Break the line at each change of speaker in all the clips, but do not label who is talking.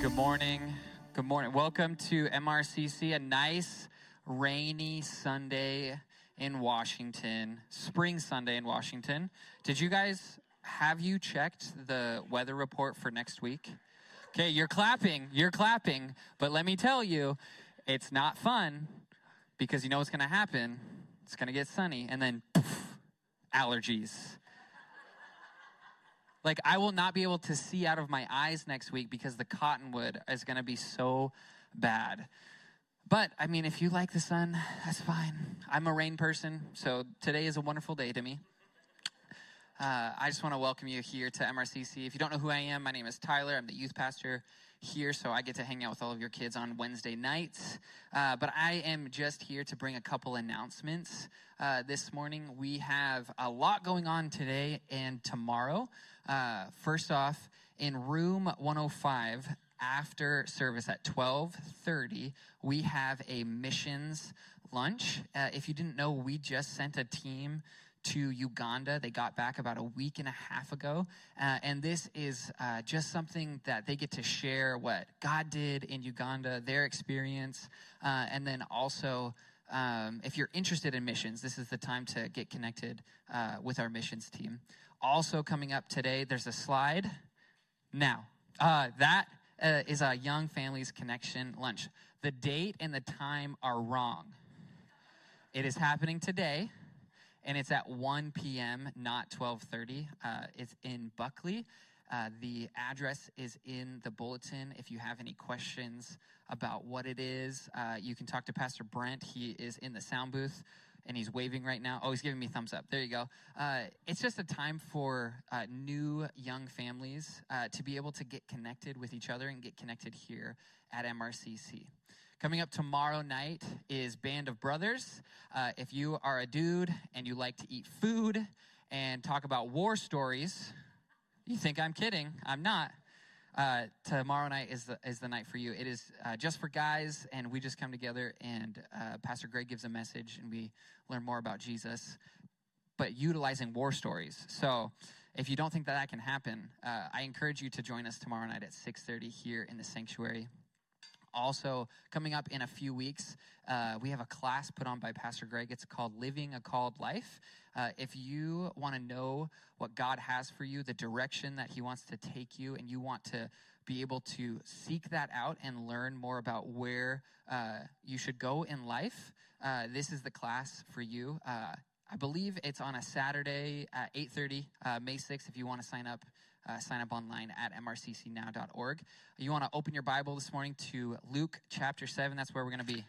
Good morning. Good morning. Welcome to MRCC, a nice rainy Sunday in Washington, spring Sunday in Washington. Did you guys have you checked the weather report for next week? Okay, you're clapping, you're clapping, but let me tell you, it's not fun because you know what's going to happen. It's going to get sunny and then poof, allergies. Like, I will not be able to see out of my eyes next week because the cottonwood is going to be so bad. But, I mean, if you like the sun, that's fine. I'm a rain person, so today is a wonderful day to me. Uh, I just want to welcome you here to MRCC. If you don't know who I am, my name is Tyler. I'm the youth pastor here, so I get to hang out with all of your kids on Wednesday nights. Uh, but I am just here to bring a couple announcements. Uh, this morning, we have a lot going on today and tomorrow. Uh, first off, in room 105, after service at 12:30, we have a missions lunch. Uh, if you didn't know, we just sent a team to Uganda. They got back about a week and a half ago. Uh, and this is uh, just something that they get to share what God did in Uganda, their experience. Uh, and then also, um, if you're interested in missions, this is the time to get connected uh, with our missions team. Also, coming up today, there's a slide. Now, uh, that uh, is a Young Families Connection lunch. The date and the time are wrong. It is happening today, and it's at 1 p.m., not 12:30. Uh, it's in Buckley. Uh, the address is in the bulletin. If you have any questions about what it is, uh, you can talk to Pastor Brent. He is in the sound booth and he's waving right now. Oh, he's giving me thumbs up. There you go. Uh, it's just a time for uh, new young families uh, to be able to get connected with each other and get connected here at MRCC. Coming up tomorrow night is Band of Brothers. Uh, if you are a dude and you like to eat food and talk about war stories, you think I'm kidding. I'm not. Uh, tomorrow night is the, is the night for you. It is uh, just for guys, and we just come together, and uh, Pastor Greg gives a message, and we learn more about Jesus, but utilizing war stories. So if you don't think that that can happen, uh, I encourage you to join us tomorrow night at 6.30 here in the sanctuary. Also, coming up in a few weeks, uh, we have a class put on by Pastor Greg. It's called Living a Called Life. Uh, if you want to know what God has for you, the direction that He wants to take you, and you want to be able to seek that out and learn more about where uh, you should go in life, uh, this is the class for you. Uh, I believe it's on a Saturday at 8:30, uh, May 6th. If you want to sign up, uh, sign up online at mrccnow.org. You want to open your Bible this morning to Luke chapter 7. That's where we're going to be.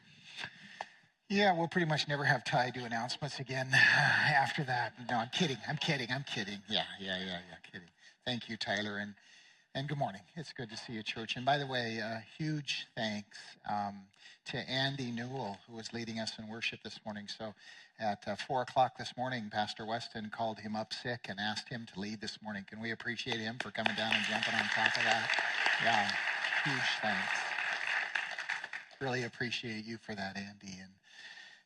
Yeah, we'll pretty much never have Ty do announcements again after that. No, I'm kidding. I'm kidding. I'm kidding. Yeah, yeah, yeah, yeah, kidding. Thank you, Tyler, and and good morning. It's good to see you, church. And by the way, uh, huge thanks um, to Andy Newell, who was leading us in worship this morning. So at uh, 4 o'clock this morning, Pastor Weston called him up sick and asked him to lead this morning. Can we appreciate him for coming down and jumping on top of that? Yeah, huge thanks. Really appreciate you for that, Andy. And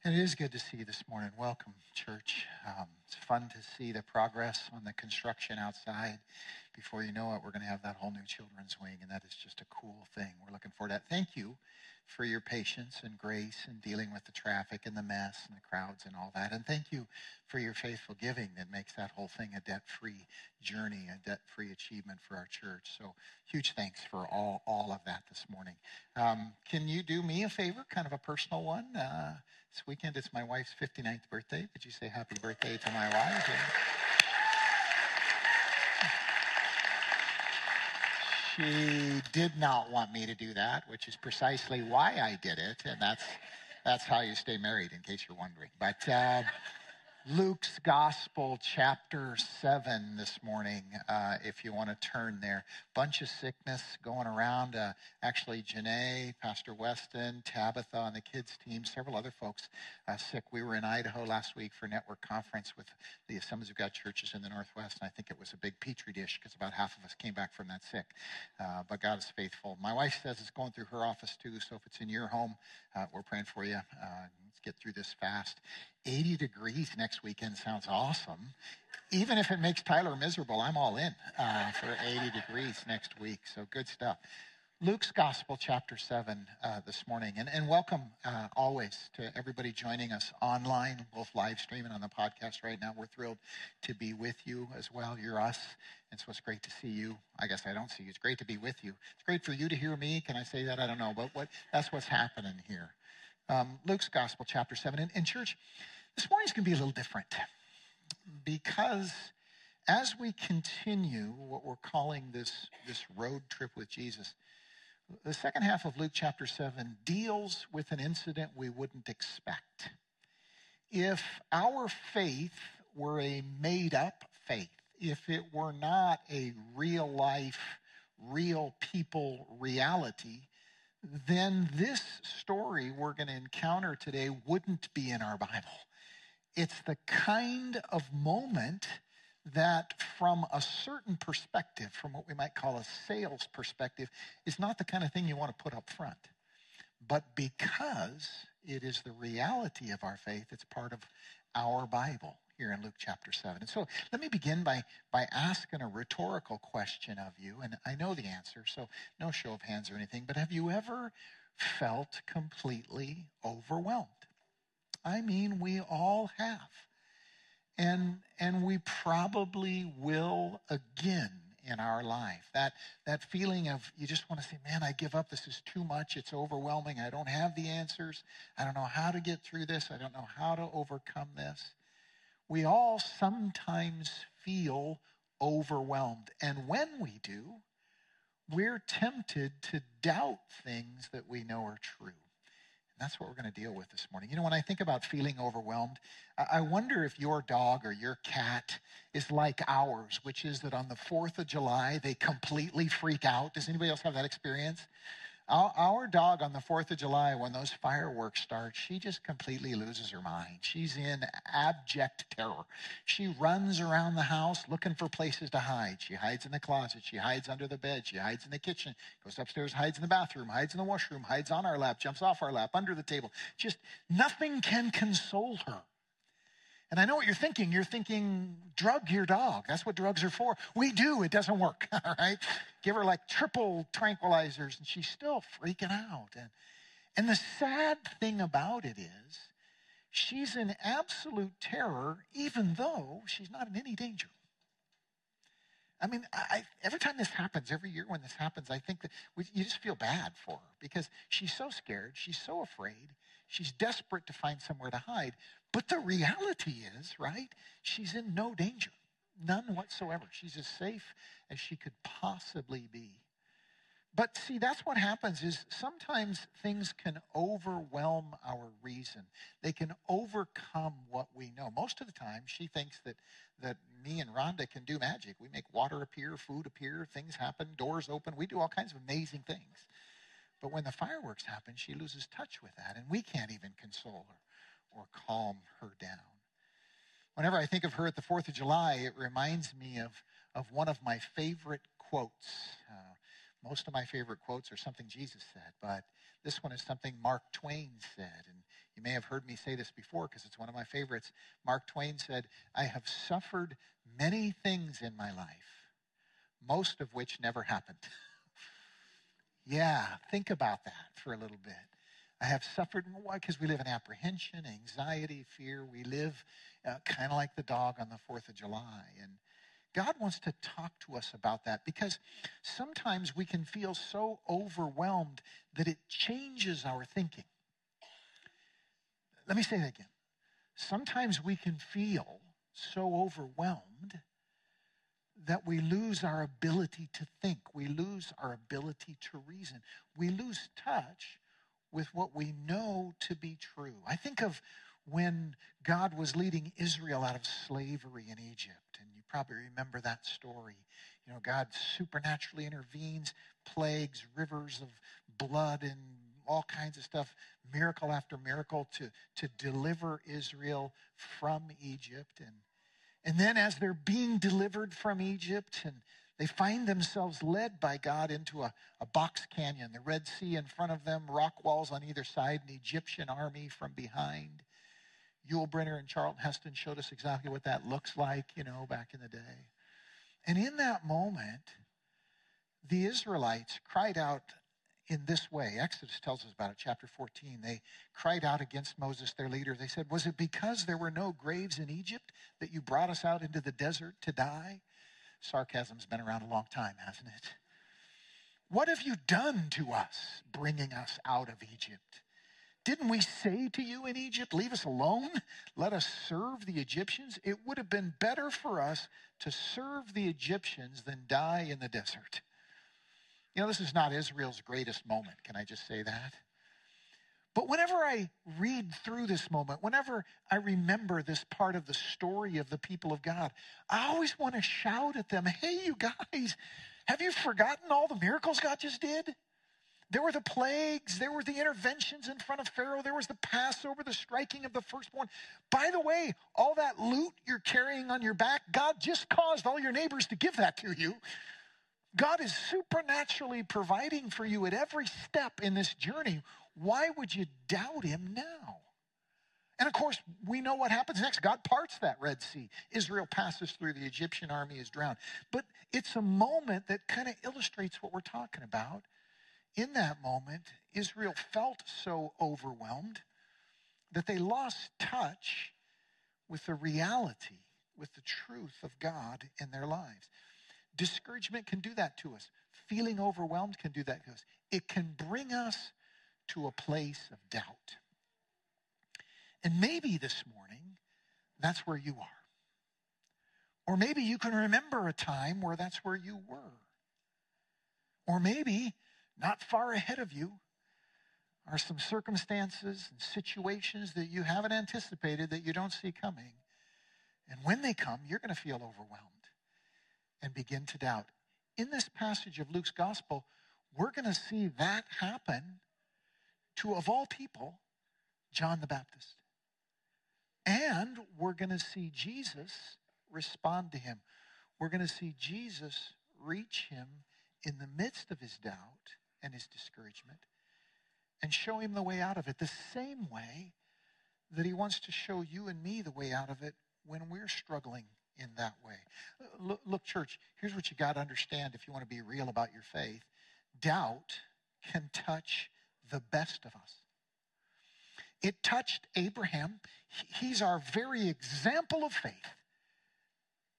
and it is good to see you this morning. Welcome, church. Um, it's fun to see the progress on the construction outside. Before you know it, we're going to have that whole new children's wing, and that is just a cool thing. We're looking forward to that. Thank you for your patience and grace in dealing with the traffic and the mess and the crowds and all that. And thank you for your faithful giving that makes that whole thing a debt free journey, a debt free achievement for our church. So, huge thanks for all, all of that this morning. Um, can you do me a favor, kind of a personal one? Uh, this weekend it's my wife's 59th birthday. Did you say happy birthday to my wife? She did not want me to do that, which is precisely why I did it, and that's that's how you stay married, in case you're wondering. But uh, Luke's Gospel, chapter 7, this morning, uh, if you want to turn there. Bunch of sickness going around. Uh, actually, Janae, Pastor Weston, Tabitha on the kids' team, several other folks uh, sick. We were in Idaho last week for network conference with the Assemblies of God churches in the Northwest, and I think it was a big petri dish because about half of us came back from that sick. Uh, but God is faithful. My wife says it's going through her office too, so if it's in your home, uh, we're praying for you. Let's get through this fast. 80 degrees next weekend sounds awesome. Even if it makes Tyler miserable, I'm all in uh, for 80 degrees next week. So good stuff. Luke's Gospel, chapter 7, uh, this morning. And, and welcome uh, always to everybody joining us online, both live streaming on the podcast right now. We're thrilled to be with you as well. You're us. And so it's great to see you. I guess I don't see you. It's great to be with you. It's great for you to hear me. Can I say that? I don't know. But what, that's what's happening here. Um, Luke's Gospel, chapter 7. And, and church, this morning's going to be a little different because as we continue what we're calling this, this road trip with Jesus, the second half of Luke chapter 7 deals with an incident we wouldn't expect. If our faith were a made up faith, if it were not a real life, real people reality, then this story we're going to encounter today wouldn't be in our Bible. It's the kind of moment that from a certain perspective, from what we might call a sales perspective, is not the kind of thing you want to put up front. But because it is the reality of our faith, it's part of our Bible here in Luke chapter 7. And so let me begin by, by asking a rhetorical question of you. And I know the answer, so no show of hands or anything, but have you ever felt completely overwhelmed? I mean, we all have. And, and we probably will again in our life. That, that feeling of you just want to say, man, I give up. This is too much. It's overwhelming. I don't have the answers. I don't know how to get through this. I don't know how to overcome this. We all sometimes feel overwhelmed. And when we do, we're tempted to doubt things that we know are true. And That's what we're going to deal with this morning. You know, when I think about feeling overwhelmed, I wonder if your dog or your cat is like ours, which is that on the 4th of July, they completely freak out. Does anybody else have that experience? Our, our dog on the 4th of July, when those fireworks start, she just completely loses her mind. She's in abject terror. She runs around the house looking for places to hide. She hides in the closet. She hides under the bed. She hides in the kitchen, goes upstairs, hides in the bathroom, hides in the washroom, hides on our lap, jumps off our lap, under the table. Just nothing can console her. And I know what you're thinking. You're thinking, drug your dog. That's what drugs are for. We do. It doesn't work. All right. Give her like triple tranquilizers, and she's still freaking out. And, and the sad thing about it is, she's in absolute terror, even though she's not in any danger. I mean, I, every time this happens, every year when this happens, I think that we, you just feel bad for her because she's so scared, she's so afraid, she's desperate to find somewhere to hide. But the reality is, right, she's in no danger, none whatsoever. She's as safe as she could possibly be. But see, that's what happens is sometimes things can overwhelm our reason. They can overcome what we know. Most of the time, she thinks that, that me and Rhonda can do magic. We make water appear, food appear, things happen, doors open. We do all kinds of amazing things. But when the fireworks happen, she loses touch with that, and we can't even console her or calm her down. Whenever I think of her at the 4th of July, it reminds me of, of one of my favorite quotes. Uh, most of my favorite quotes are something Jesus said, but this one is something Mark Twain said. And you may have heard me say this before because it's one of my favorites. Mark Twain said, I have suffered many things in my life, most of which never happened. yeah, think about that for a little bit. I have suffered. Why? Because we live in apprehension, anxiety, fear. We live uh, kind of like the dog on the 4th of July. And God wants to talk to us about that because sometimes we can feel so overwhelmed that it changes our thinking. Let me say that again. Sometimes we can feel so overwhelmed that we lose our ability to think. We lose our ability to reason. We lose touch with what we know to be true. I think of when God was leading Israel out of slavery in Egypt, and you probably remember that story. You know, God supernaturally intervenes, plagues, rivers of blood, and all kinds of stuff, miracle after miracle to, to deliver Israel from Egypt. And, and then as they're being delivered from Egypt and they find themselves led by God into a, a box canyon, the Red Sea in front of them, rock walls on either side, an Egyptian army from behind. Yul Brynner and Charlton Heston showed us exactly what that looks like, you know, back in the day. And in that moment, the Israelites cried out, in this way. Exodus tells us about it, chapter 14. They cried out against Moses, their leader. They said, Was it because there were no graves in Egypt that you brought us out into the desert to die? Sarcasm's been around a long time, hasn't it? What have you done to us, bringing us out of Egypt? Didn't we say to you in Egypt, Leave us alone? Let us serve the Egyptians? It would have been better for us to serve the Egyptians than die in the desert. You know, this is not Israel's greatest moment. Can I just say that? But whenever I read through this moment, whenever I remember this part of the story of the people of God, I always want to shout at them, hey, you guys, have you forgotten all the miracles God just did? There were the plagues, there were the interventions in front of Pharaoh, there was the Passover, the striking of the firstborn. By the way, all that loot you're carrying on your back, God just caused all your neighbors to give that to you. God is supernaturally providing for you at every step in this journey. Why would you doubt him now? And of course, we know what happens next. God parts that Red Sea. Israel passes through, the Egyptian army is drowned. But it's a moment that kind of illustrates what we're talking about in that moment, Israel felt so overwhelmed that they lost touch with the reality, with the truth of God in their lives. Discouragement can do that to us. Feeling overwhelmed can do that to us. It can bring us to a place of doubt. And maybe this morning, that's where you are. Or maybe you can remember a time where that's where you were. Or maybe not far ahead of you are some circumstances and situations that you haven't anticipated that you don't see coming. And when they come, you're going to feel overwhelmed and begin to doubt. In this passage of Luke's gospel, we're going to see that happen to, of all people, John the Baptist. And we're going to see Jesus respond to him. We're going to see Jesus reach him in the midst of his doubt and his discouragement and show him the way out of it the same way that he wants to show you and me the way out of it when we're struggling in that way. Look, look church, here's what you got to understand if you want to be real about your faith. Doubt can touch the best of us. It touched Abraham. He's our very example of faith.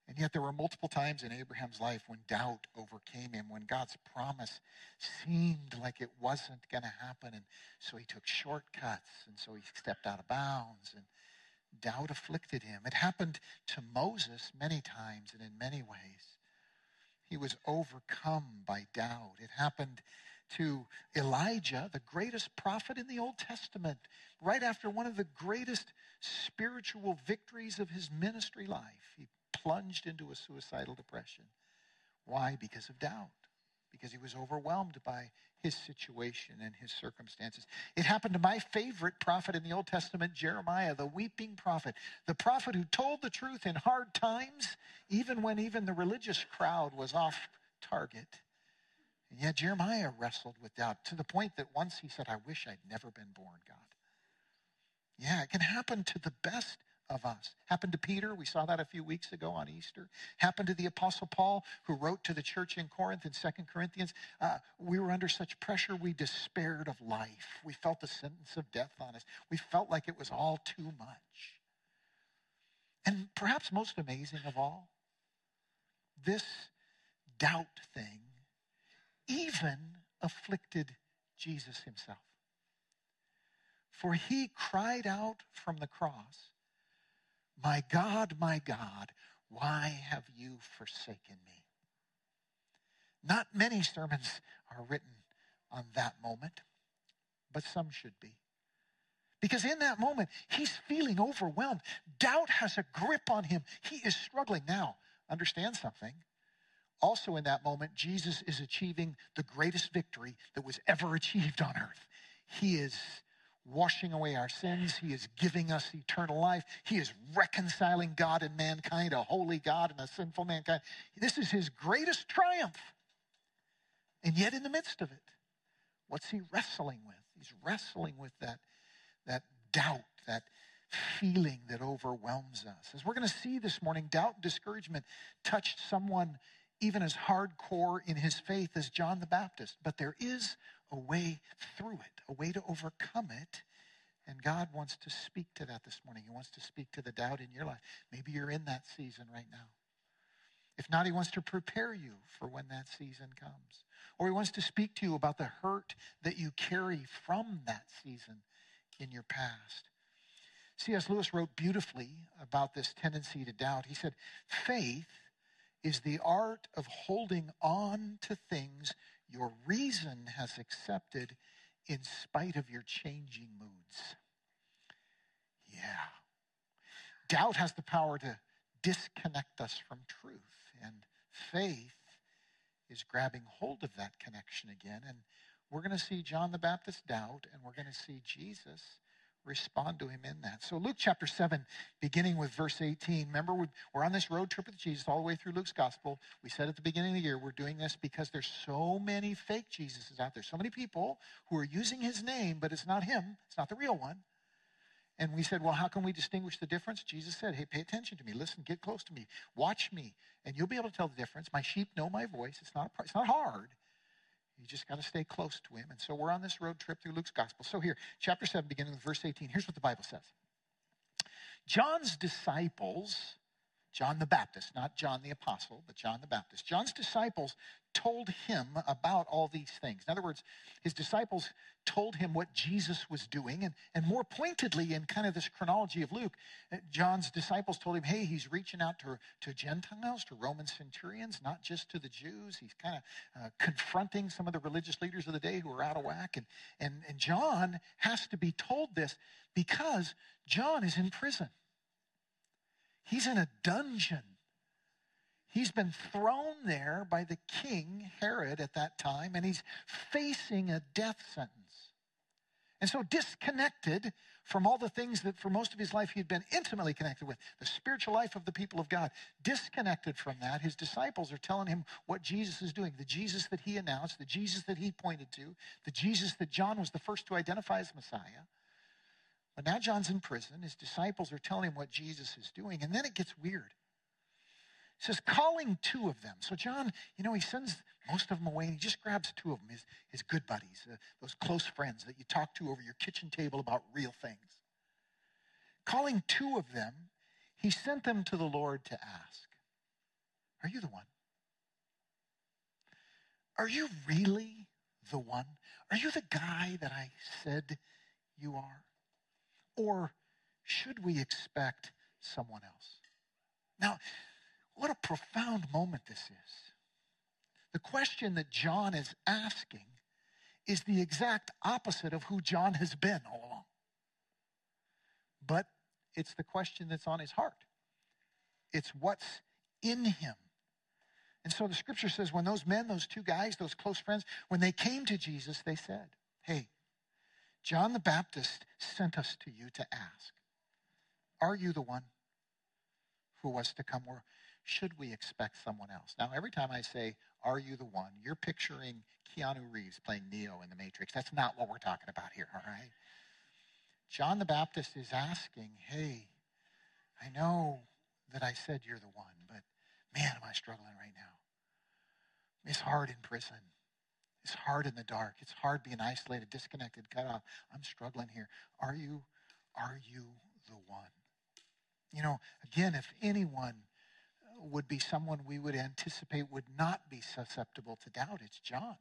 And yet, there were multiple times in Abraham's life when doubt overcame him, when God's promise seemed like it wasn't going to happen. And so he took shortcuts, and so he stepped out of bounds, and doubt afflicted him. It happened to Moses many times and in many ways. He was overcome by doubt. It happened to Elijah, the greatest prophet in the Old Testament, right after one of the greatest spiritual victories of his ministry life. He plunged into a suicidal depression. Why? Because of doubt. Because he was overwhelmed by his situation and his circumstances. It happened to my favorite prophet in the Old Testament, Jeremiah, the weeping prophet, the prophet who told the truth in hard times, even when even the religious crowd was off target. And yet Jeremiah wrestled with doubt to the point that once he said, I wish I'd never been born, God. Yeah, it can happen to the best of us. Happened to Peter, we saw that a few weeks ago on Easter. Happened to the Apostle Paul, who wrote to the church in Corinth in Second Corinthians. Uh, we were under such pressure, we despaired of life. We felt the sentence of death on us. We felt like it was all too much. And perhaps most amazing of all, this doubt thing even afflicted Jesus himself. For he cried out from the cross, my God, my God, why have you forsaken me? Not many sermons are written on that moment, but some should be. Because in that moment, he's feeling overwhelmed. Doubt has a grip on him. He is struggling. Now, understand something. Also, in that moment, Jesus is achieving the greatest victory that was ever achieved on earth. He is washing away our sins. He is giving us eternal life. He is reconciling God and mankind, a holy God and a sinful mankind. This is his greatest triumph. And yet, in the midst of it, what's he wrestling with? He's wrestling with that, that doubt, that feeling that overwhelms us. As we're going to see this morning, doubt and discouragement touched someone even as hardcore in his faith as John the Baptist. But there is a way through it, a way to overcome it. And God wants to speak to that this morning. He wants to speak to the doubt in your life. Maybe you're in that season right now. If not, He wants to prepare you for when that season comes. Or He wants to speak to you about the hurt that you carry from that season in your past. C.S. Lewis wrote beautifully about this tendency to doubt. He said, Faith is the art of holding on to things your reason has accepted in spite of your changing moods. Yeah. Doubt has the power to disconnect us from truth, and faith is grabbing hold of that connection again. And we're going to see John the Baptist doubt, and we're going to see Jesus respond to him in that. So, Luke chapter 7, beginning with verse 18. Remember, we're on this road trip with Jesus all the way through Luke's gospel. We said at the beginning of the year, we're doing this because there's so many fake Jesuses out there, so many people who are using his name, but it's not him, it's not the real one. And we said, well, how can we distinguish the difference? Jesus said, hey, pay attention to me. Listen, get close to me. Watch me, and you'll be able to tell the difference. My sheep know my voice. It's not, it's not hard. You just got to stay close to him. And so we're on this road trip through Luke's gospel. So here, chapter 7, beginning with verse 18, here's what the Bible says John's disciples, John the Baptist, not John the Apostle, but John the Baptist, John's disciples told him about all these things. In other words, his disciples told him what Jesus was doing. And, and more pointedly, in kind of this chronology of Luke, uh, John's disciples told him, hey, he's reaching out to, to Gentiles, to Roman centurions, not just to the Jews. He's kind of uh, confronting some of the religious leaders of the day who are out of whack. And, and, and John has to be told this because John is in prison. He's in a dungeon. He's been thrown there by the king, Herod, at that time, and he's facing a death sentence. And so, disconnected from all the things that for most of his life he had been intimately connected with, the spiritual life of the people of God, disconnected from that, his disciples are telling him what Jesus is doing, the Jesus that he announced, the Jesus that he pointed to, the Jesus that John was the first to identify as Messiah. But now John's in prison. His disciples are telling him what Jesus is doing. And then it gets weird says, calling two of them. So John, you know, he sends most of them away and he just grabs two of them, his, his good buddies, uh, those close friends that you talk to over your kitchen table about real things. Calling two of them, he sent them to the Lord to ask, Are you the one? Are you really the one? Are you the guy that I said you are? Or should we expect someone else? Now, what a profound moment this is. The question that John is asking is the exact opposite of who John has been all along. But it's the question that's on his heart. It's what's in him. And so the scripture says when those men, those two guys, those close friends, when they came to Jesus, they said, Hey, John the Baptist sent us to you to ask, Are you the one who was to come? Or should we expect someone else? Now, every time I say, Are you the one? you're picturing Keanu Reeves playing Neo in The Matrix. That's not what we're talking about here, all right? John the Baptist is asking, Hey, I know that I said you're the one, but man, am I struggling right now. It's hard in prison. It's hard in the dark. It's hard being isolated, disconnected, cut off. I'm struggling here. Are you, are you the one? You know, again, if anyone uh, would be someone we would anticipate would not be susceptible to doubt. It's John.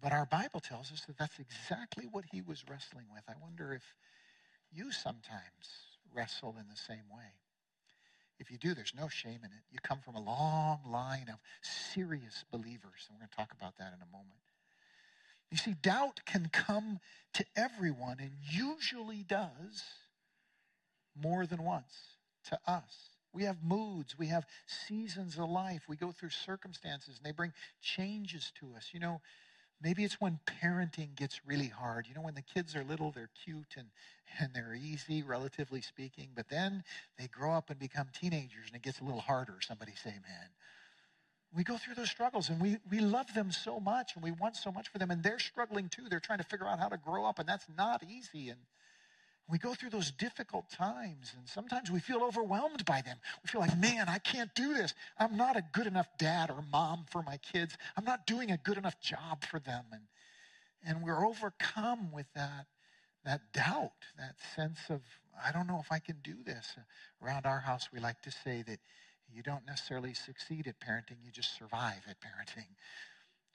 But our Bible tells us that that's exactly what he was wrestling with. I wonder if you sometimes wrestle in the same way. If you do, there's no shame in it. You come from a long line of serious believers, and we're going to talk about that in a moment. You see, doubt can come to everyone and usually does more than once to us. We have moods. We have seasons of life. We go through circumstances and they bring changes to us. You know, maybe it's when parenting gets really hard. You know, when the kids are little, they're cute and, and they're easy, relatively speaking. But then they grow up and become teenagers and it gets a little harder. Somebody say, man. We go through those struggles and we, we love them so much and we want so much for them. And they're struggling too. They're trying to figure out how to grow up and that's not easy. And we go through those difficult times, and sometimes we feel overwhelmed by them. We feel like, man, I can't do this. I'm not a good enough dad or mom for my kids. I'm not doing a good enough job for them. And And we're overcome with that, that doubt, that sense of, I don't know if I can do this. Around our house, we like to say that you don't necessarily succeed at parenting, you just survive at parenting.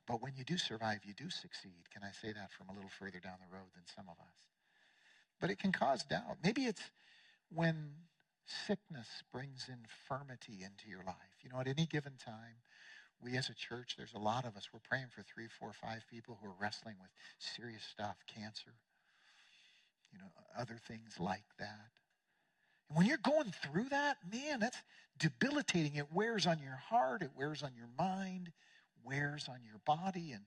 But when you do survive, you do succeed. Can I say that from a little further down the road than some of us? But it can cause doubt. Maybe it's when sickness brings infirmity into your life. You know, at any given time, we as a church, there's a lot of us, we're praying for three, four, five people who are wrestling with serious stuff, cancer, you know, other things like that. And when you're going through that, man, that's debilitating. It wears on your heart, it wears on your mind, wears on your body. And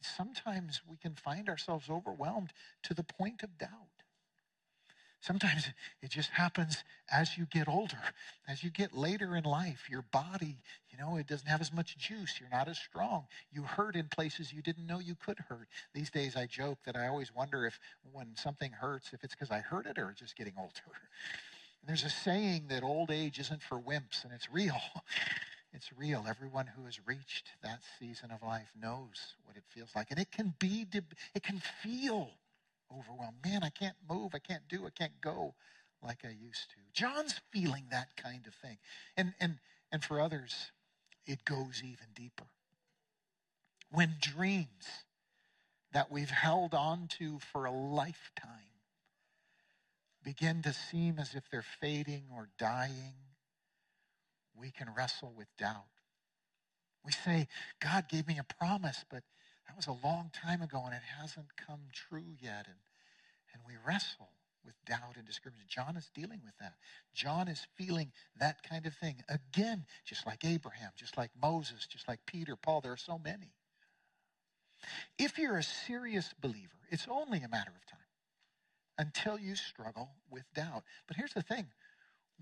sometimes we can find ourselves overwhelmed to the point of doubt. Sometimes it just happens as you get older, as you get later in life. Your body, you know, it doesn't have as much juice. You're not as strong. You hurt in places you didn't know you could hurt. These days, I joke that I always wonder if when something hurts, if it's because I hurt it or just getting older. And there's a saying that old age isn't for wimps, and it's real. It's real. Everyone who has reached that season of life knows what it feels like. And it can be, it can feel overwhelmed. Man, I can't move. I can't do. I can't go like I used to. John's feeling that kind of thing. And, and, and for others, it goes even deeper. When dreams that we've held on to for a lifetime begin to seem as if they're fading or dying, we can wrestle with doubt. We say, God gave me a promise, but that was a long time ago and it hasn't come true yet. And, and we wrestle with doubt and discouragement. John is dealing with that. John is feeling that kind of thing. Again, just like Abraham, just like Moses, just like Peter, Paul, there are so many. If you're a serious believer, it's only a matter of time until you struggle with doubt. But here's the thing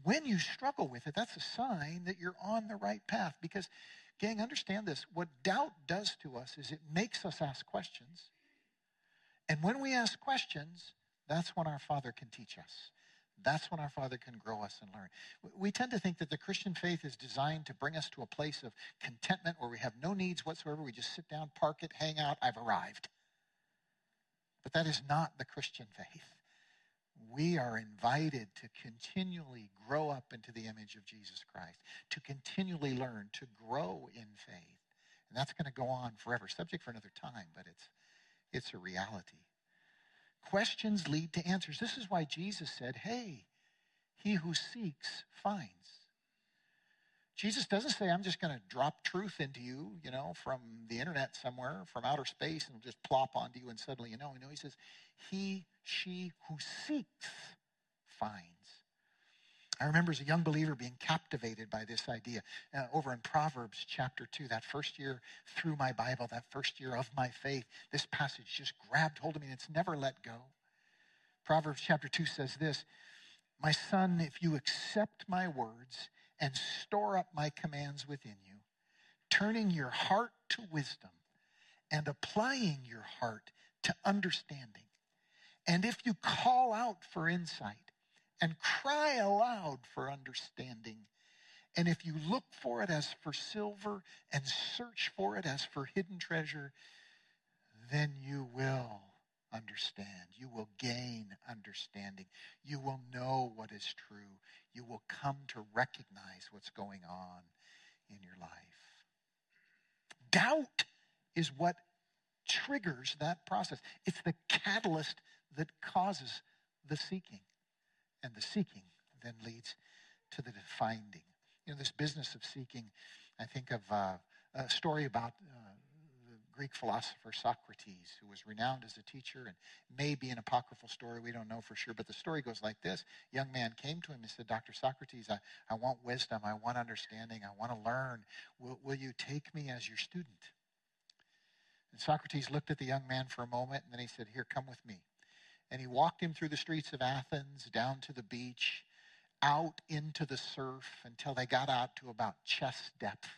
when you struggle with it, that's a sign that you're on the right path because Gang, understand this. What doubt does to us is it makes us ask questions. And when we ask questions, that's when our Father can teach us. That's when our Father can grow us and learn. We tend to think that the Christian faith is designed to bring us to a place of contentment where we have no needs whatsoever. We just sit down, park it, hang out, I've arrived. But that is not the Christian faith we are invited to continually grow up into the image of Jesus Christ, to continually learn, to grow in faith. And that's going to go on forever. Subject for another time, but it's, it's a reality. Questions lead to answers. This is why Jesus said, hey, he who seeks finds. Jesus doesn't say, I'm just going to drop truth into you, you know, from the internet somewhere, from outer space, and just plop onto you and suddenly you know. You know, he says, He, she who seeks finds. I remember as a young believer being captivated by this idea uh, over in Proverbs chapter 2, that first year through my Bible, that first year of my faith. This passage just grabbed hold of me and it's never let go. Proverbs chapter 2 says this My son, if you accept my words and store up my commands within you, turning your heart to wisdom and applying your heart to understanding. And if you call out for insight and cry aloud for understanding, and if you look for it as for silver and search for it as for hidden treasure, then you will understand. You will gain understanding. You will know what is true. You will come to recognize what's going on in your life. Doubt is what triggers that process. It's the catalyst that causes the seeking. And the seeking then leads to the finding. You know, this business of seeking, I think of uh, a story about uh, Greek philosopher Socrates, who was renowned as a teacher and may be an apocryphal story. We don't know for sure. But the story goes like this young man came to him and said, Dr. Socrates, I, I want wisdom. I want understanding. I want to learn. Will, will you take me as your student? And Socrates looked at the young man for a moment and then he said, Here, come with me. And he walked him through the streets of Athens, down to the beach, out into the surf until they got out to about chest depth.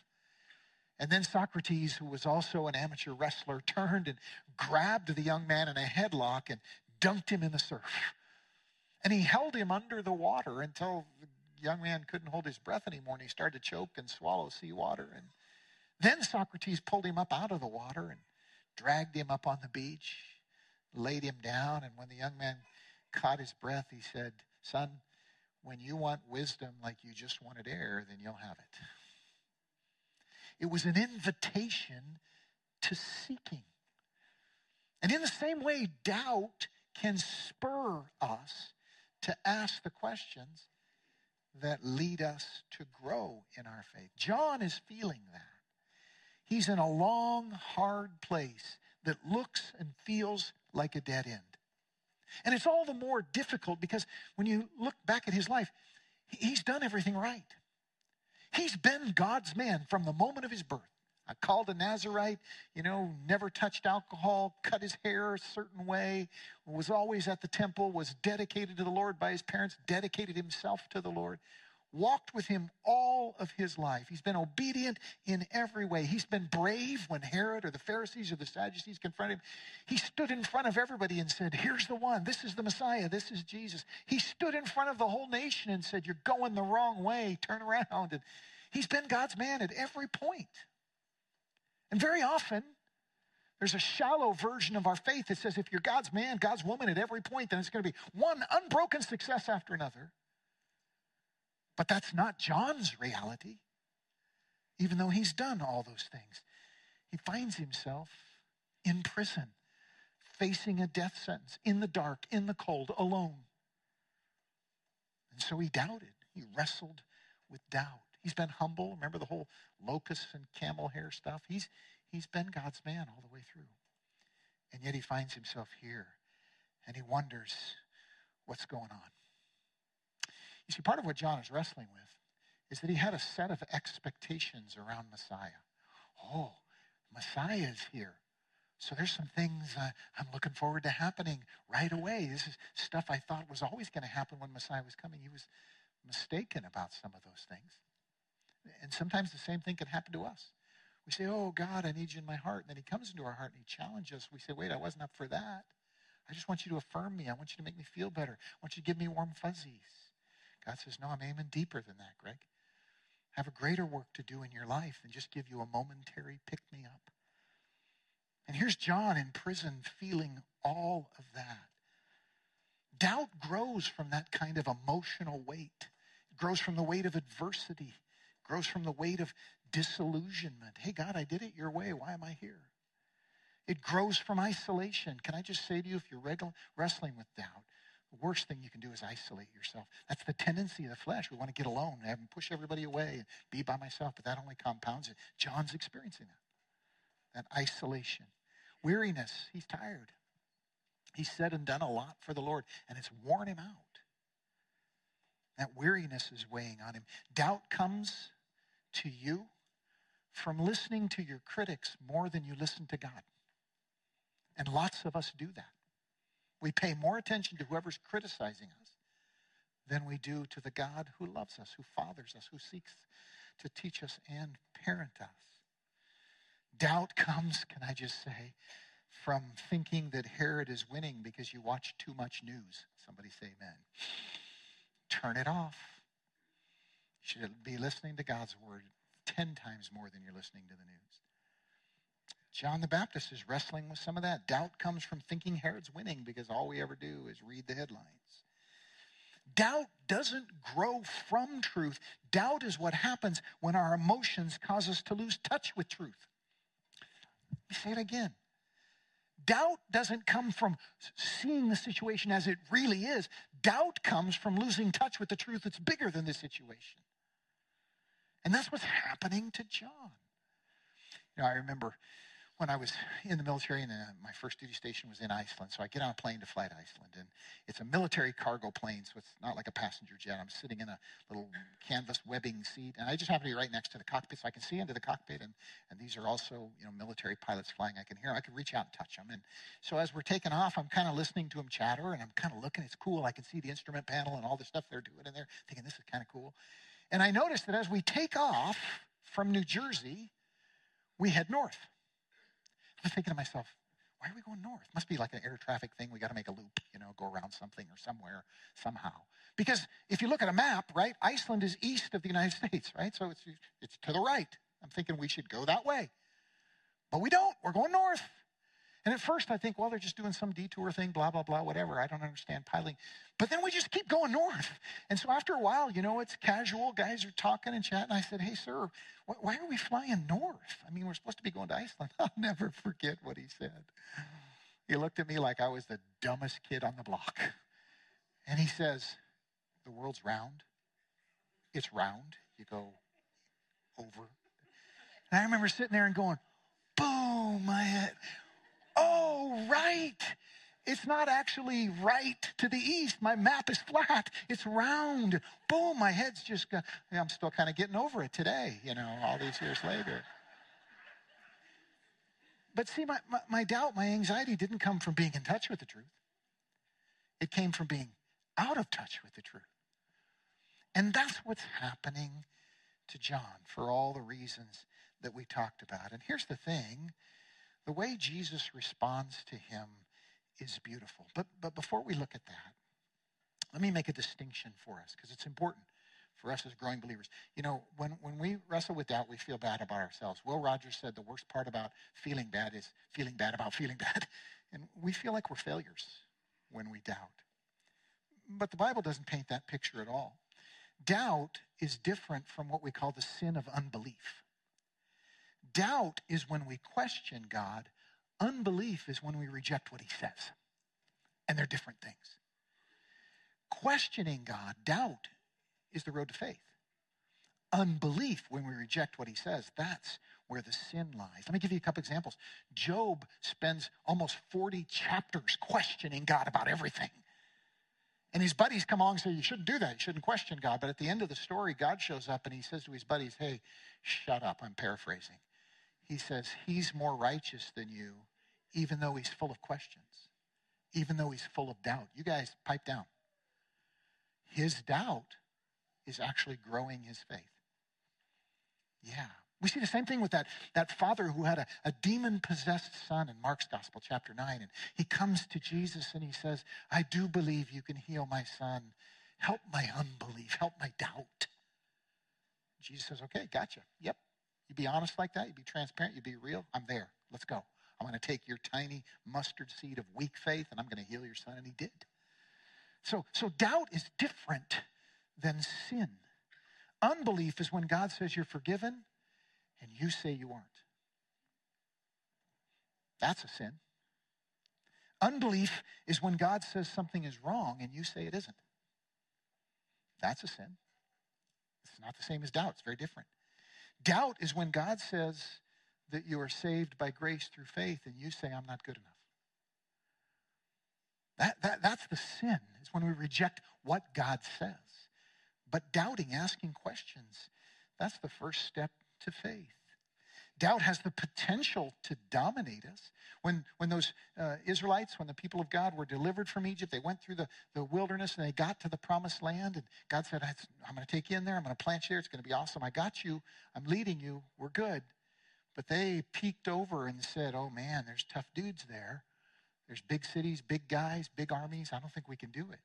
And then Socrates, who was also an amateur wrestler, turned and grabbed the young man in a headlock and dunked him in the surf. And he held him under the water until the young man couldn't hold his breath anymore and he started to choke and swallow seawater. And then Socrates pulled him up out of the water and dragged him up on the beach. laid him down. And when the young man caught his breath, he said, Son, when you want wisdom like you just wanted air, then you'll have it. It was an invitation to seeking. And in the same way, doubt can spur us to ask the questions that lead us to grow in our faith. John is feeling that. He's in a long, hard place that looks and feels like a dead end. And it's all the more difficult because when you look back at his life, he's done everything right. He's been God's man from the moment of his birth. I called a Nazarite, you know, never touched alcohol, cut his hair a certain way, was always at the temple, was dedicated to the Lord by his parents, dedicated himself to the Lord, walked with him all of his life. He's been obedient in every way. He's been brave when Herod or the Pharisees or the Sadducees confronted him. He stood in front of everybody and said, Here's the one. This is the Messiah. This is Jesus. He stood in front of the whole nation and said, You're going the wrong way. Turn around. And he's been God's man at every point. And very often, there's a shallow version of our faith that says if you're God's man, God's woman at every point, then it's going to be one unbroken success after another. But that's not John's reality. Even though he's done all those things, he finds himself in prison, facing a death sentence, in the dark, in the cold, alone. And so he doubted. He wrestled with doubt. He's been humble. Remember the whole locust and camel hair stuff? He's, he's been God's man all the way through. And yet he finds himself here and he wonders what's going on. You see, part of what John is wrestling with is that he had a set of expectations around Messiah. Oh, Messiah is here. So there's some things uh, I'm looking forward to happening right away. This is stuff I thought was always going to happen when Messiah was coming. He was mistaken about some of those things. And sometimes the same thing can happen to us. We say, Oh, God, I need you in my heart. And then he comes into our heart and he challenges us. We say, Wait, I wasn't up for that. I just want you to affirm me. I want you to make me feel better. I want you to give me warm fuzzies. God says, No, I'm aiming deeper than that, Greg. I have a greater work to do in your life than just give you a momentary pick me up. And here's John in prison feeling all of that. Doubt grows from that kind of emotional weight. It grows from the weight of adversity. It grows from the weight of disillusionment. Hey, God, I did it your way. Why am I here? It grows from isolation. Can I just say to you, if you're wrestling with doubt, the worst thing you can do is isolate yourself. That's the tendency of the flesh. We want to get alone and push everybody away and be by myself, but that only compounds it. John's experiencing that. That isolation. Weariness. He's tired. He's said and done a lot for the Lord, and it's worn him out. That weariness is weighing on him. Doubt comes to you from listening to your critics more than you listen to God. And lots of us do that. We pay more attention to whoever's criticizing us than we do to the God who loves us, who fathers us, who seeks to teach us and parent us. Doubt comes, can I just say, from thinking that Herod is winning because you watch too much news. Somebody say amen. Turn it off. You should be listening to God's word 10 times more than you're listening to the news. John the Baptist is wrestling with some of that. Doubt comes from thinking Herod's winning because all we ever do is read the headlines. Doubt doesn't grow from truth. Doubt is what happens when our emotions cause us to lose touch with truth. Let me say it again. Doubt doesn't come from seeing the situation as it really is. Doubt comes from losing touch with the truth that's bigger than the situation. And that's what's happening to John. You know, I remember when I was in the military, and uh, my first duty station was in Iceland. So I get on a plane to fly to Iceland, and it's a military cargo plane, so it's not like a passenger jet. I'm sitting in a little canvas webbing seat, and I just happen to be right next to the cockpit, so I can see into the cockpit. And, and these are also, you know, military pilots flying. I can hear, I can reach out and touch them. And so as we're taking off, I'm kind of listening to them chatter, and I'm kind of looking. It's cool. I can see the instrument panel and all the stuff they're doing in there, thinking this is kind of cool. And I noticed that as we take off from New Jersey, we head north. I'm thinking to myself, why are we going north? Must be like an air traffic thing. We got to make a loop, you know, go around something or somewhere, somehow. Because if you look at a map, right, Iceland is east of the United States, right? So it's, it's to the right. I'm thinking we should go that way. But we don't. We're going north. And at first I think, well, they're just doing some detour thing, blah, blah, blah, whatever. I don't understand piling. But then we just keep going north. And so after a while, you know, it's casual. Guys are talking and chatting. I said, hey, sir, why are we flying north? I mean, we're supposed to be going to Iceland. I'll never forget what he said. He looked at me like I was the dumbest kid on the block. And he says, the world's round. It's round. You go over. And I remember sitting there and going, boom, my head. Oh, right. It's not actually right to the east. My map is flat. It's round. Boom, my head's just, got, I'm still kind of getting over it today, you know, all these years later. But see, my, my, my doubt, my anxiety didn't come from being in touch with the truth. It came from being out of touch with the truth. And that's what's happening to John for all the reasons that we talked about. And here's the thing the way Jesus responds to him is beautiful. But, but before we look at that, let me make a distinction for us because it's important for us as growing believers. You know, when, when we wrestle with doubt, we feel bad about ourselves. Will Rogers said the worst part about feeling bad is feeling bad about feeling bad. And we feel like we're failures when we doubt. But the Bible doesn't paint that picture at all. Doubt is different from what we call the sin of unbelief. Doubt is when we question God, unbelief is when we reject what he says. And they're different things. Questioning God, doubt, is the road to faith. Unbelief, when we reject what he says, that's where the sin lies. Let me give you a couple examples. Job spends almost 40 chapters questioning God about everything. And his buddies come along and say, You shouldn't do that. You shouldn't question God. But at the end of the story, God shows up and he says to his buddies, Hey, shut up. I'm paraphrasing. He says, He's more righteous than you, even though he's full of questions, even though he's full of doubt. You guys pipe down. His doubt is actually growing his faith. Yeah. We see the same thing with that, that father who had a, a demon possessed son in Mark's Gospel, chapter 9. And he comes to Jesus and he says, I do believe you can heal my son. Help my unbelief, help my doubt. Jesus says, Okay, gotcha. Yep. You be honest like that, You'd be transparent, You'd be real. I'm there. Let's go. I'm going to take your tiny mustard seed of weak faith and I'm going to heal your son. And he did. So, so doubt is different than sin. Unbelief is when God says you're forgiven and you say you aren't. That's a sin. Unbelief is when God says something is wrong and you say it isn't. That's a sin. It's not the same as doubt, it's very different. Doubt is when God says that you are saved by grace through faith and you say, I'm not good enough. That, that, that's the sin, is when we reject what God says. But doubting, asking questions, that's the first step to faith. Doubt has the potential to dominate us. When, when those uh, Israelites, when the people of God were delivered from Egypt, they went through the, the wilderness and they got to the promised land. And God said, I'm going to take you in there. I'm going to plant you there. It's going to be awesome. I got you. I'm leading you. We're good. But they peeked over and said, Oh man, there's tough dudes there. There's big cities, big guys, big armies. I don't think we can do it.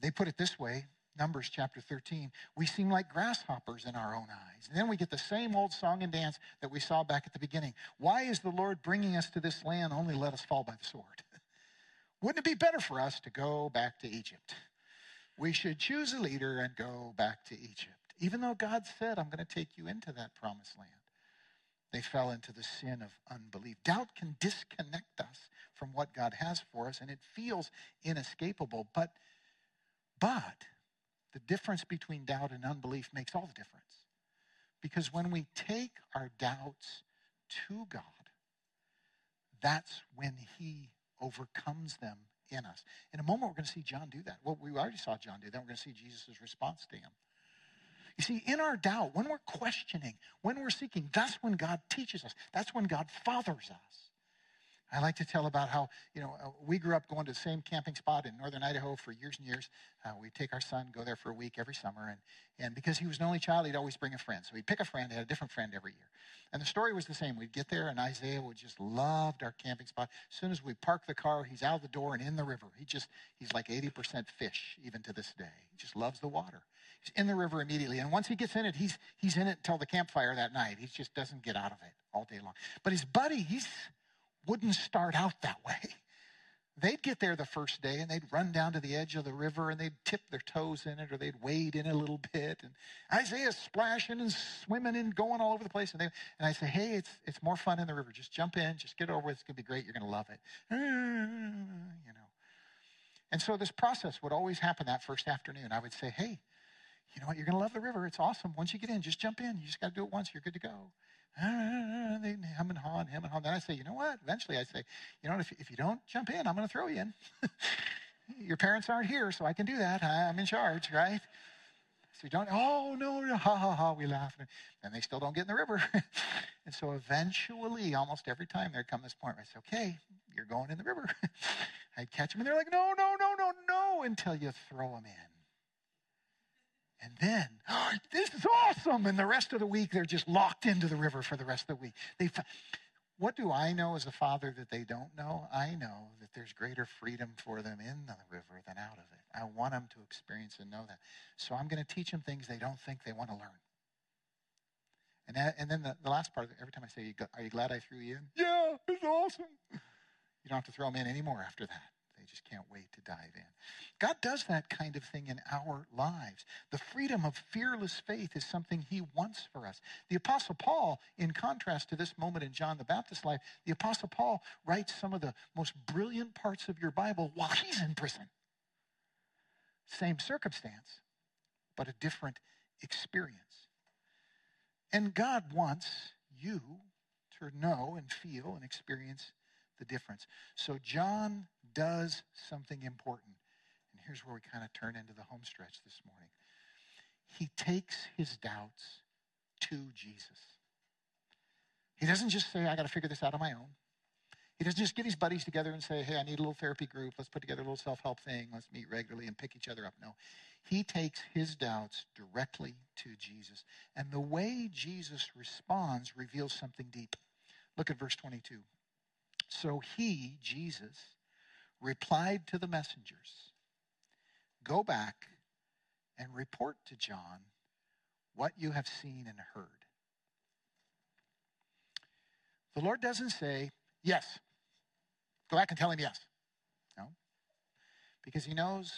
They put it this way Numbers chapter 13, we seem like grasshoppers in our own eyes. And then we get the same old song and dance that we saw back at the beginning. Why is the Lord bringing us to this land only let us fall by the sword? Wouldn't it be better for us to go back to Egypt? We should choose a leader and go back to Egypt. Even though God said, I'm going to take you into that promised land. They fell into the sin of unbelief. Doubt can disconnect us from what God has for us, and it feels inescapable. But, but, the difference between doubt and unbelief makes all the difference. Because when we take our doubts to God, that's when He overcomes them in us. In a moment, we're going to see John do that. Well, we already saw John do that. We're going to see Jesus' response to him. You see, in our doubt, when we're questioning, when we're seeking, that's when God teaches us. That's when God fathers us. I like to tell about how, you know, uh, we grew up going to the same camping spot in northern Idaho for years and years. Uh, we'd take our son, go there for a week every summer. And, and because he was an only child, he'd always bring a friend. So he'd pick a friend, had a different friend every year. And the story was the same. We'd get there, and Isaiah would just loved our camping spot. As soon as we park the car, he's out of the door and in the river. He just, he's like 80% fish, even to this day. He just loves the water. He's in the river immediately. And once he gets in it, he's, he's in it until the campfire that night. He just doesn't get out of it all day long. But his buddy, he's wouldn't start out that way. They'd get there the first day and they'd run down to the edge of the river and they'd tip their toes in it or they'd wade in a little bit. And Isaiah's splashing and swimming and going all over the place. And, they, and I say, hey, it's, it's more fun in the river. Just jump in, just get over it. It's going to be great. You're going to love it. You know. And so this process would always happen that first afternoon. I would say, hey, you know what? You're going to love the river. It's awesome. Once you get in, just jump in. You just got to do it once. You're good to go. They hum and haw and hum and haw. Then I say, you know what? Eventually I say, you know what? If, if you don't jump in, I'm going to throw you in. Your parents aren't here, so I can do that. I'm in charge, right? So you don't, oh, no, no, ha, ha, ha, we laugh. And they still don't get in the river. and so eventually, almost every time, there come this point where I say, okay, you're going in the river. I catch them, and they're like, no, no, no, no, no, until you throw them in. And then, oh, this is awesome. And the rest of the week, they're just locked into the river for the rest of the week. They, what do I know as a father that they don't know? I know that there's greater freedom for them in the river than out of it. I want them to experience and know that. So I'm going to teach them things they don't think they want to learn. And, that, and then the, the last part, every time I say, Are you glad I threw you in? Yeah, it's awesome. You don't have to throw them in anymore after that just can't wait to dive in. God does that kind of thing in our lives. The freedom of fearless faith is something he wants for us. The Apostle Paul, in contrast to this moment in John the Baptist's life, the Apostle Paul writes some of the most brilliant parts of your Bible while he's in prison. Same circumstance, but a different experience. And God wants you to know and feel and experience the difference. So John does something important. And here's where we kind of turn into the home stretch this morning. He takes his doubts to Jesus. He doesn't just say, I got to figure this out on my own. He doesn't just get his buddies together and say, hey, I need a little therapy group. Let's put together a little self help thing. Let's meet regularly and pick each other up. No. He takes his doubts directly to Jesus. And the way Jesus responds reveals something deep. Look at verse 22. So he, Jesus, replied to the messengers Go back and report to John what you have seen and heard. The Lord doesn't say, Yes. Go back and tell him yes. No. Because he knows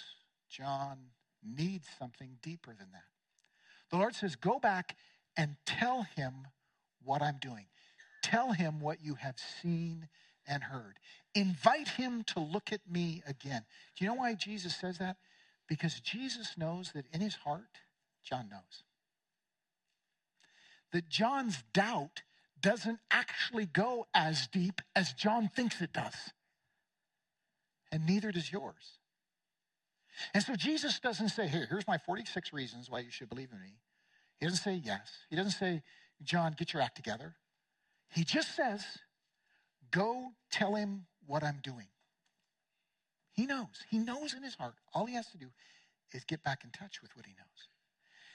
John needs something deeper than that. The Lord says, Go back and tell him what I'm doing. Tell him what you have seen and heard. Invite him to look at me again. Do you know why Jesus says that? Because Jesus knows that in his heart, John knows. That John's doubt doesn't actually go as deep as John thinks it does. And neither does yours. And so Jesus doesn't say, Here, here's my 46 reasons why you should believe in me. He doesn't say yes. He doesn't say, John, get your act together. He just says, Go tell him what I'm doing. He knows. He knows in his heart. All he has to do is get back in touch with what he knows.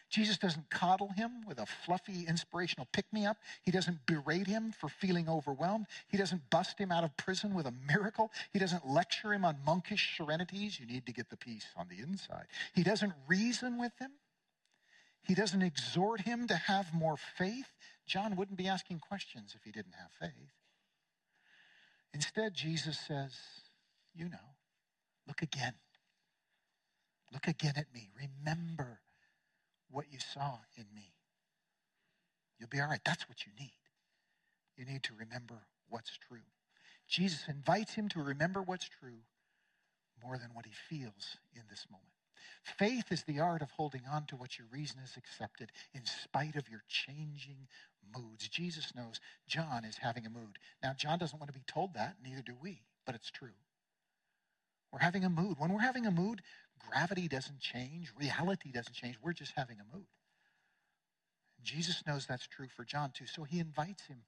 Jesus doesn't coddle him with a fluffy, inspirational pick me up. He doesn't berate him for feeling overwhelmed. He doesn't bust him out of prison with a miracle. He doesn't lecture him on monkish serenities. You need to get the peace on the inside. He doesn't reason with him. He doesn't exhort him to have more faith. John wouldn't be asking questions if he didn't have faith. Instead, Jesus says, You know, look again. Look again at me. Remember what you saw in me. You'll be all right. That's what you need. You need to remember what's true. Jesus invites him to remember what's true more than what he feels in this moment. Faith is the art of holding on to what your reason has accepted in spite of your changing moods. Jesus knows John is having a mood. Now, John doesn't want to be told that, neither do we, but it's true. We're having a mood. When we're having a mood, gravity doesn't change, reality doesn't change. We're just having a mood. Jesus knows that's true for John too, so he invites him.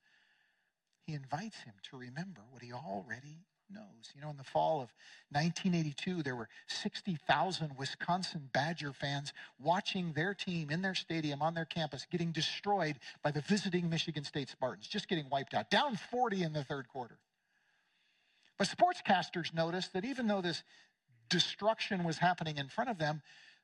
He invites him to remember what he already knows. You know, in the fall of 1982, there were 60,000 Wisconsin Badger fans watching their team in their stadium on their campus getting destroyed by the visiting Michigan State Spartans, just getting wiped out, down 40 in the third quarter. But sportscasters noticed that even though this destruction was happening in front of them,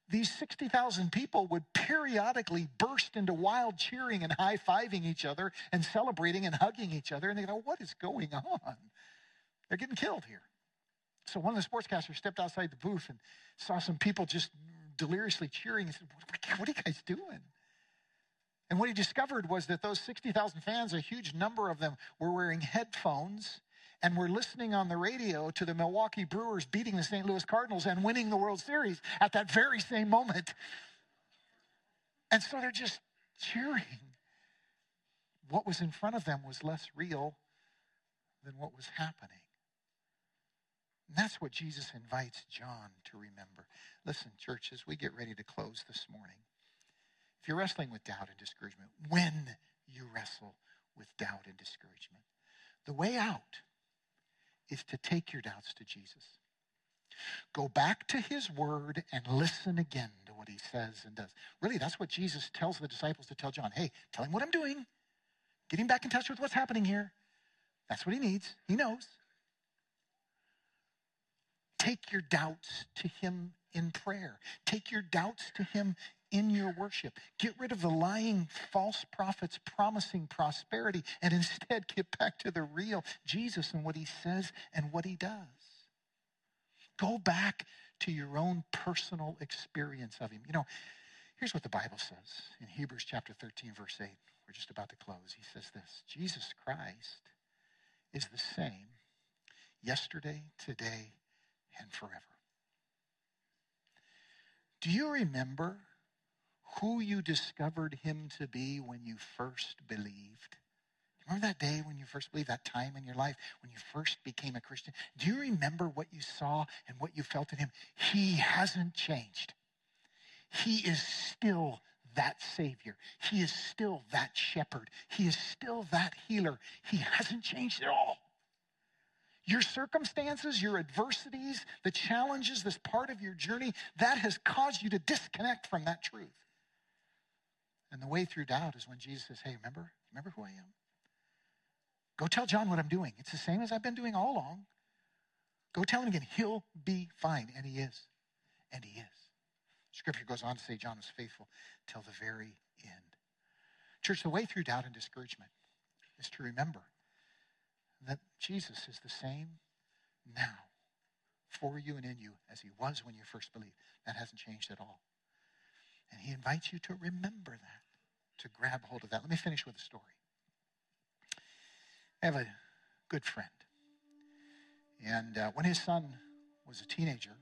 these 60,000 people would periodically burst into wild cheering and high fiving each other and celebrating and hugging each other. And they go, What is going on? They're getting killed here. So one of the sportscasters stepped outside the booth and saw some people just deliriously cheering and said, What are you guys doing? And what he discovered was that those 60,000 fans, a huge number of them, were wearing headphones and were listening on the radio to the Milwaukee Brewers beating the St. Louis Cardinals and winning the World Series at that very same moment. And so they're just cheering. What was in front of them was less real than what was happening. And that's what Jesus invites John to remember. Listen, church, as we get ready to close this morning, if you're wrestling with doubt and discouragement, when you wrestle with doubt and discouragement, the way out is to take your doubts to Jesus. Go back to his word and listen again to what he says and does. Really, that's what Jesus tells the disciples to tell John. Hey, tell him what I'm doing. Get him back in touch with what's happening here. That's what he needs. He knows. Take your doubts to him in prayer. Take your doubts to him in your worship. Get rid of the lying false prophets promising prosperity and instead get back to the real Jesus and what he says and what he does. Go back to your own personal experience of him. You know, here's what the Bible says in Hebrews chapter 13, verse 8. We're just about to close. He says this Jesus Christ is the same yesterday, today, and forever. Do you remember who you discovered him to be when you first believed? Remember that day when you first believed, that time in your life when you first became a Christian? Do you remember what you saw and what you felt in him? He hasn't changed. He is still that Savior. He is still that shepherd. He is still that healer. He hasn't changed at all. Your circumstances, your adversities, the challenges, this part of your journey, that has caused you to disconnect from that truth. And the way through doubt is when Jesus says, Hey, remember? Remember who I am? Go tell John what I'm doing. It's the same as I've been doing all along. Go tell him again. He'll be fine. And he is. And he is. Scripture goes on to say John was faithful till the very end. Church, the way through doubt and discouragement is to remember that Jesus is the same now for you and in you as he was when you first believed. That hasn't changed at all. And he invites you to remember that, to grab hold of that. Let me finish with a story. I have a good friend. And uh, when his son was a teenager,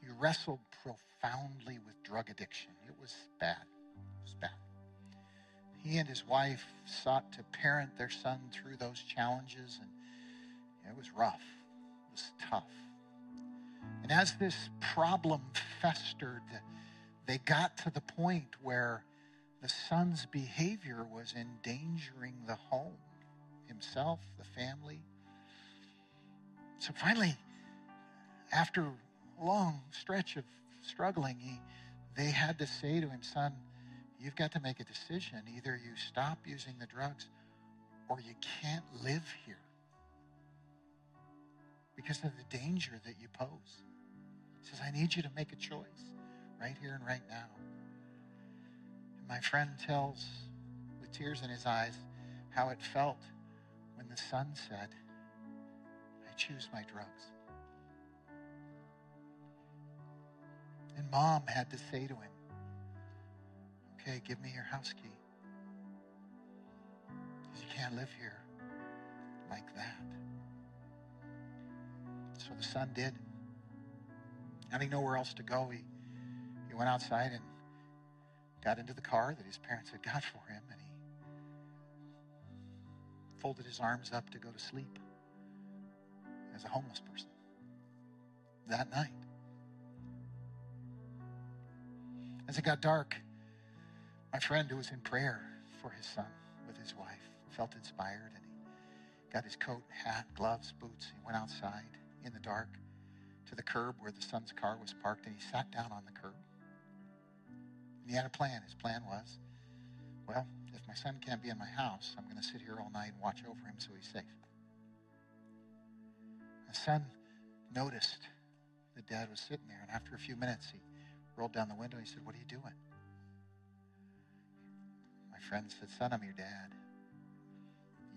he wrestled profoundly with drug addiction. It was bad. It was bad. He and his wife sought to parent their son through those challenges, and it was rough. It was tough. And as this problem festered, they got to the point where the son's behavior was endangering the home, himself, the family. So finally, after a long stretch of struggling, he, they had to say to him, Son, you've got to make a decision. Either you stop using the drugs or you can't live here because of the danger that you pose. He says, I need you to make a choice right here and right now. And my friend tells, with tears in his eyes, how it felt when the son said, I choose my drugs. And mom had to say to him, Okay, give me your house key. Because you can't live here like that. So the son did. Having nowhere else to go, he he went outside and got into the car that his parents had got for him, and he folded his arms up to go to sleep as a homeless person that night. As it got dark, my friend who was in prayer for his son with his wife felt inspired and he got his coat, hat, gloves, boots. He went outside in the dark to the curb where the son's car was parked and he sat down on the curb. And he had a plan. His plan was, well, if my son can't be in my house, I'm going to sit here all night and watch over him so he's safe. The son noticed that dad was sitting there, and after a few minutes, he rolled down the window and he said, What are you doing? Friend said, Son, I'm your dad.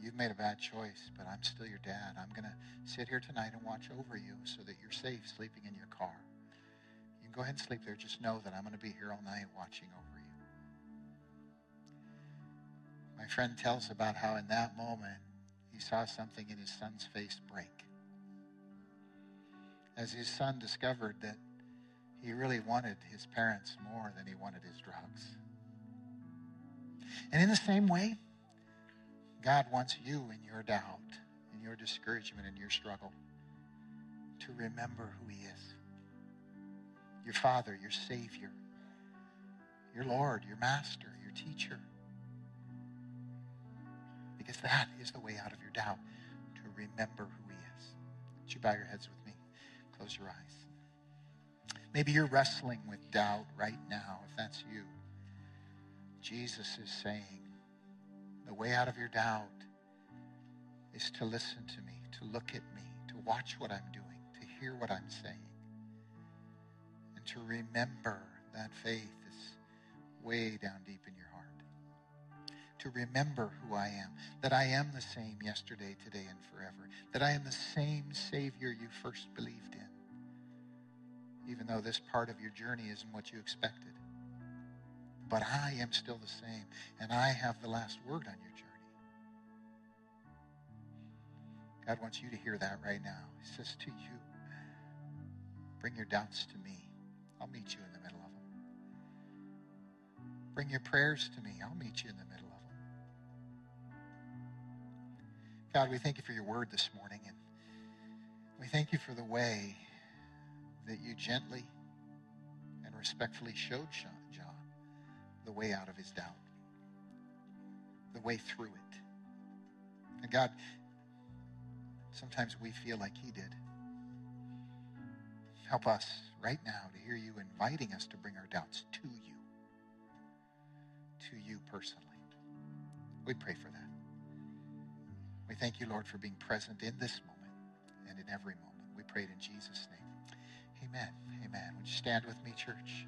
You've made a bad choice, but I'm still your dad. I'm going to sit here tonight and watch over you so that you're safe sleeping in your car. You can go ahead and sleep there. Just know that I'm going to be here all night watching over you. My friend tells about how in that moment he saw something in his son's face break. As his son discovered that he really wanted his parents more than he wanted his drugs. And in the same way, God wants you in your doubt, in your discouragement, in your struggle, to remember who He is your Father, your Savior, your Lord, your Master, your teacher. Because that is the way out of your doubt, to remember who He is. Would you bow your heads with me? Close your eyes. Maybe you're wrestling with doubt right now, if that's you. Jesus is saying, the way out of your doubt is to listen to me, to look at me, to watch what I'm doing, to hear what I'm saying, and to remember that faith is way down deep in your heart. To remember who I am, that I am the same yesterday, today, and forever, that I am the same Savior you first believed in, even though this part of your journey isn't what you expected but I am still the same, and I have the last word on your journey. God wants you to hear that right now. He says to you, bring your doubts to me. I'll meet you in the middle of them. Bring your prayers to me. I'll meet you in the middle of them. God, we thank you for your word this morning, and we thank you for the way that you gently and respectfully showed John the way out of his doubt, the way through it. And God, sometimes we feel like he did. Help us right now to hear you inviting us to bring our doubts to you, to you personally. We pray for that. We thank you, Lord, for being present in this moment and in every moment. We pray it in Jesus' name. Amen. Amen. Would you stand with me, church?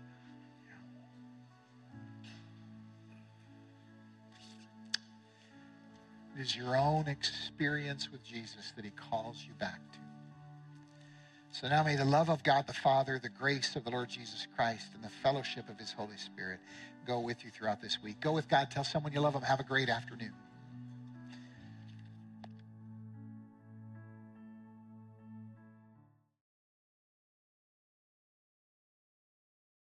It is your own experience with Jesus that he calls you back to. So now may the love of God the Father, the grace of the Lord Jesus Christ, and the fellowship of his Holy Spirit go with you throughout this week. Go with God. Tell someone you love them. Have a great afternoon.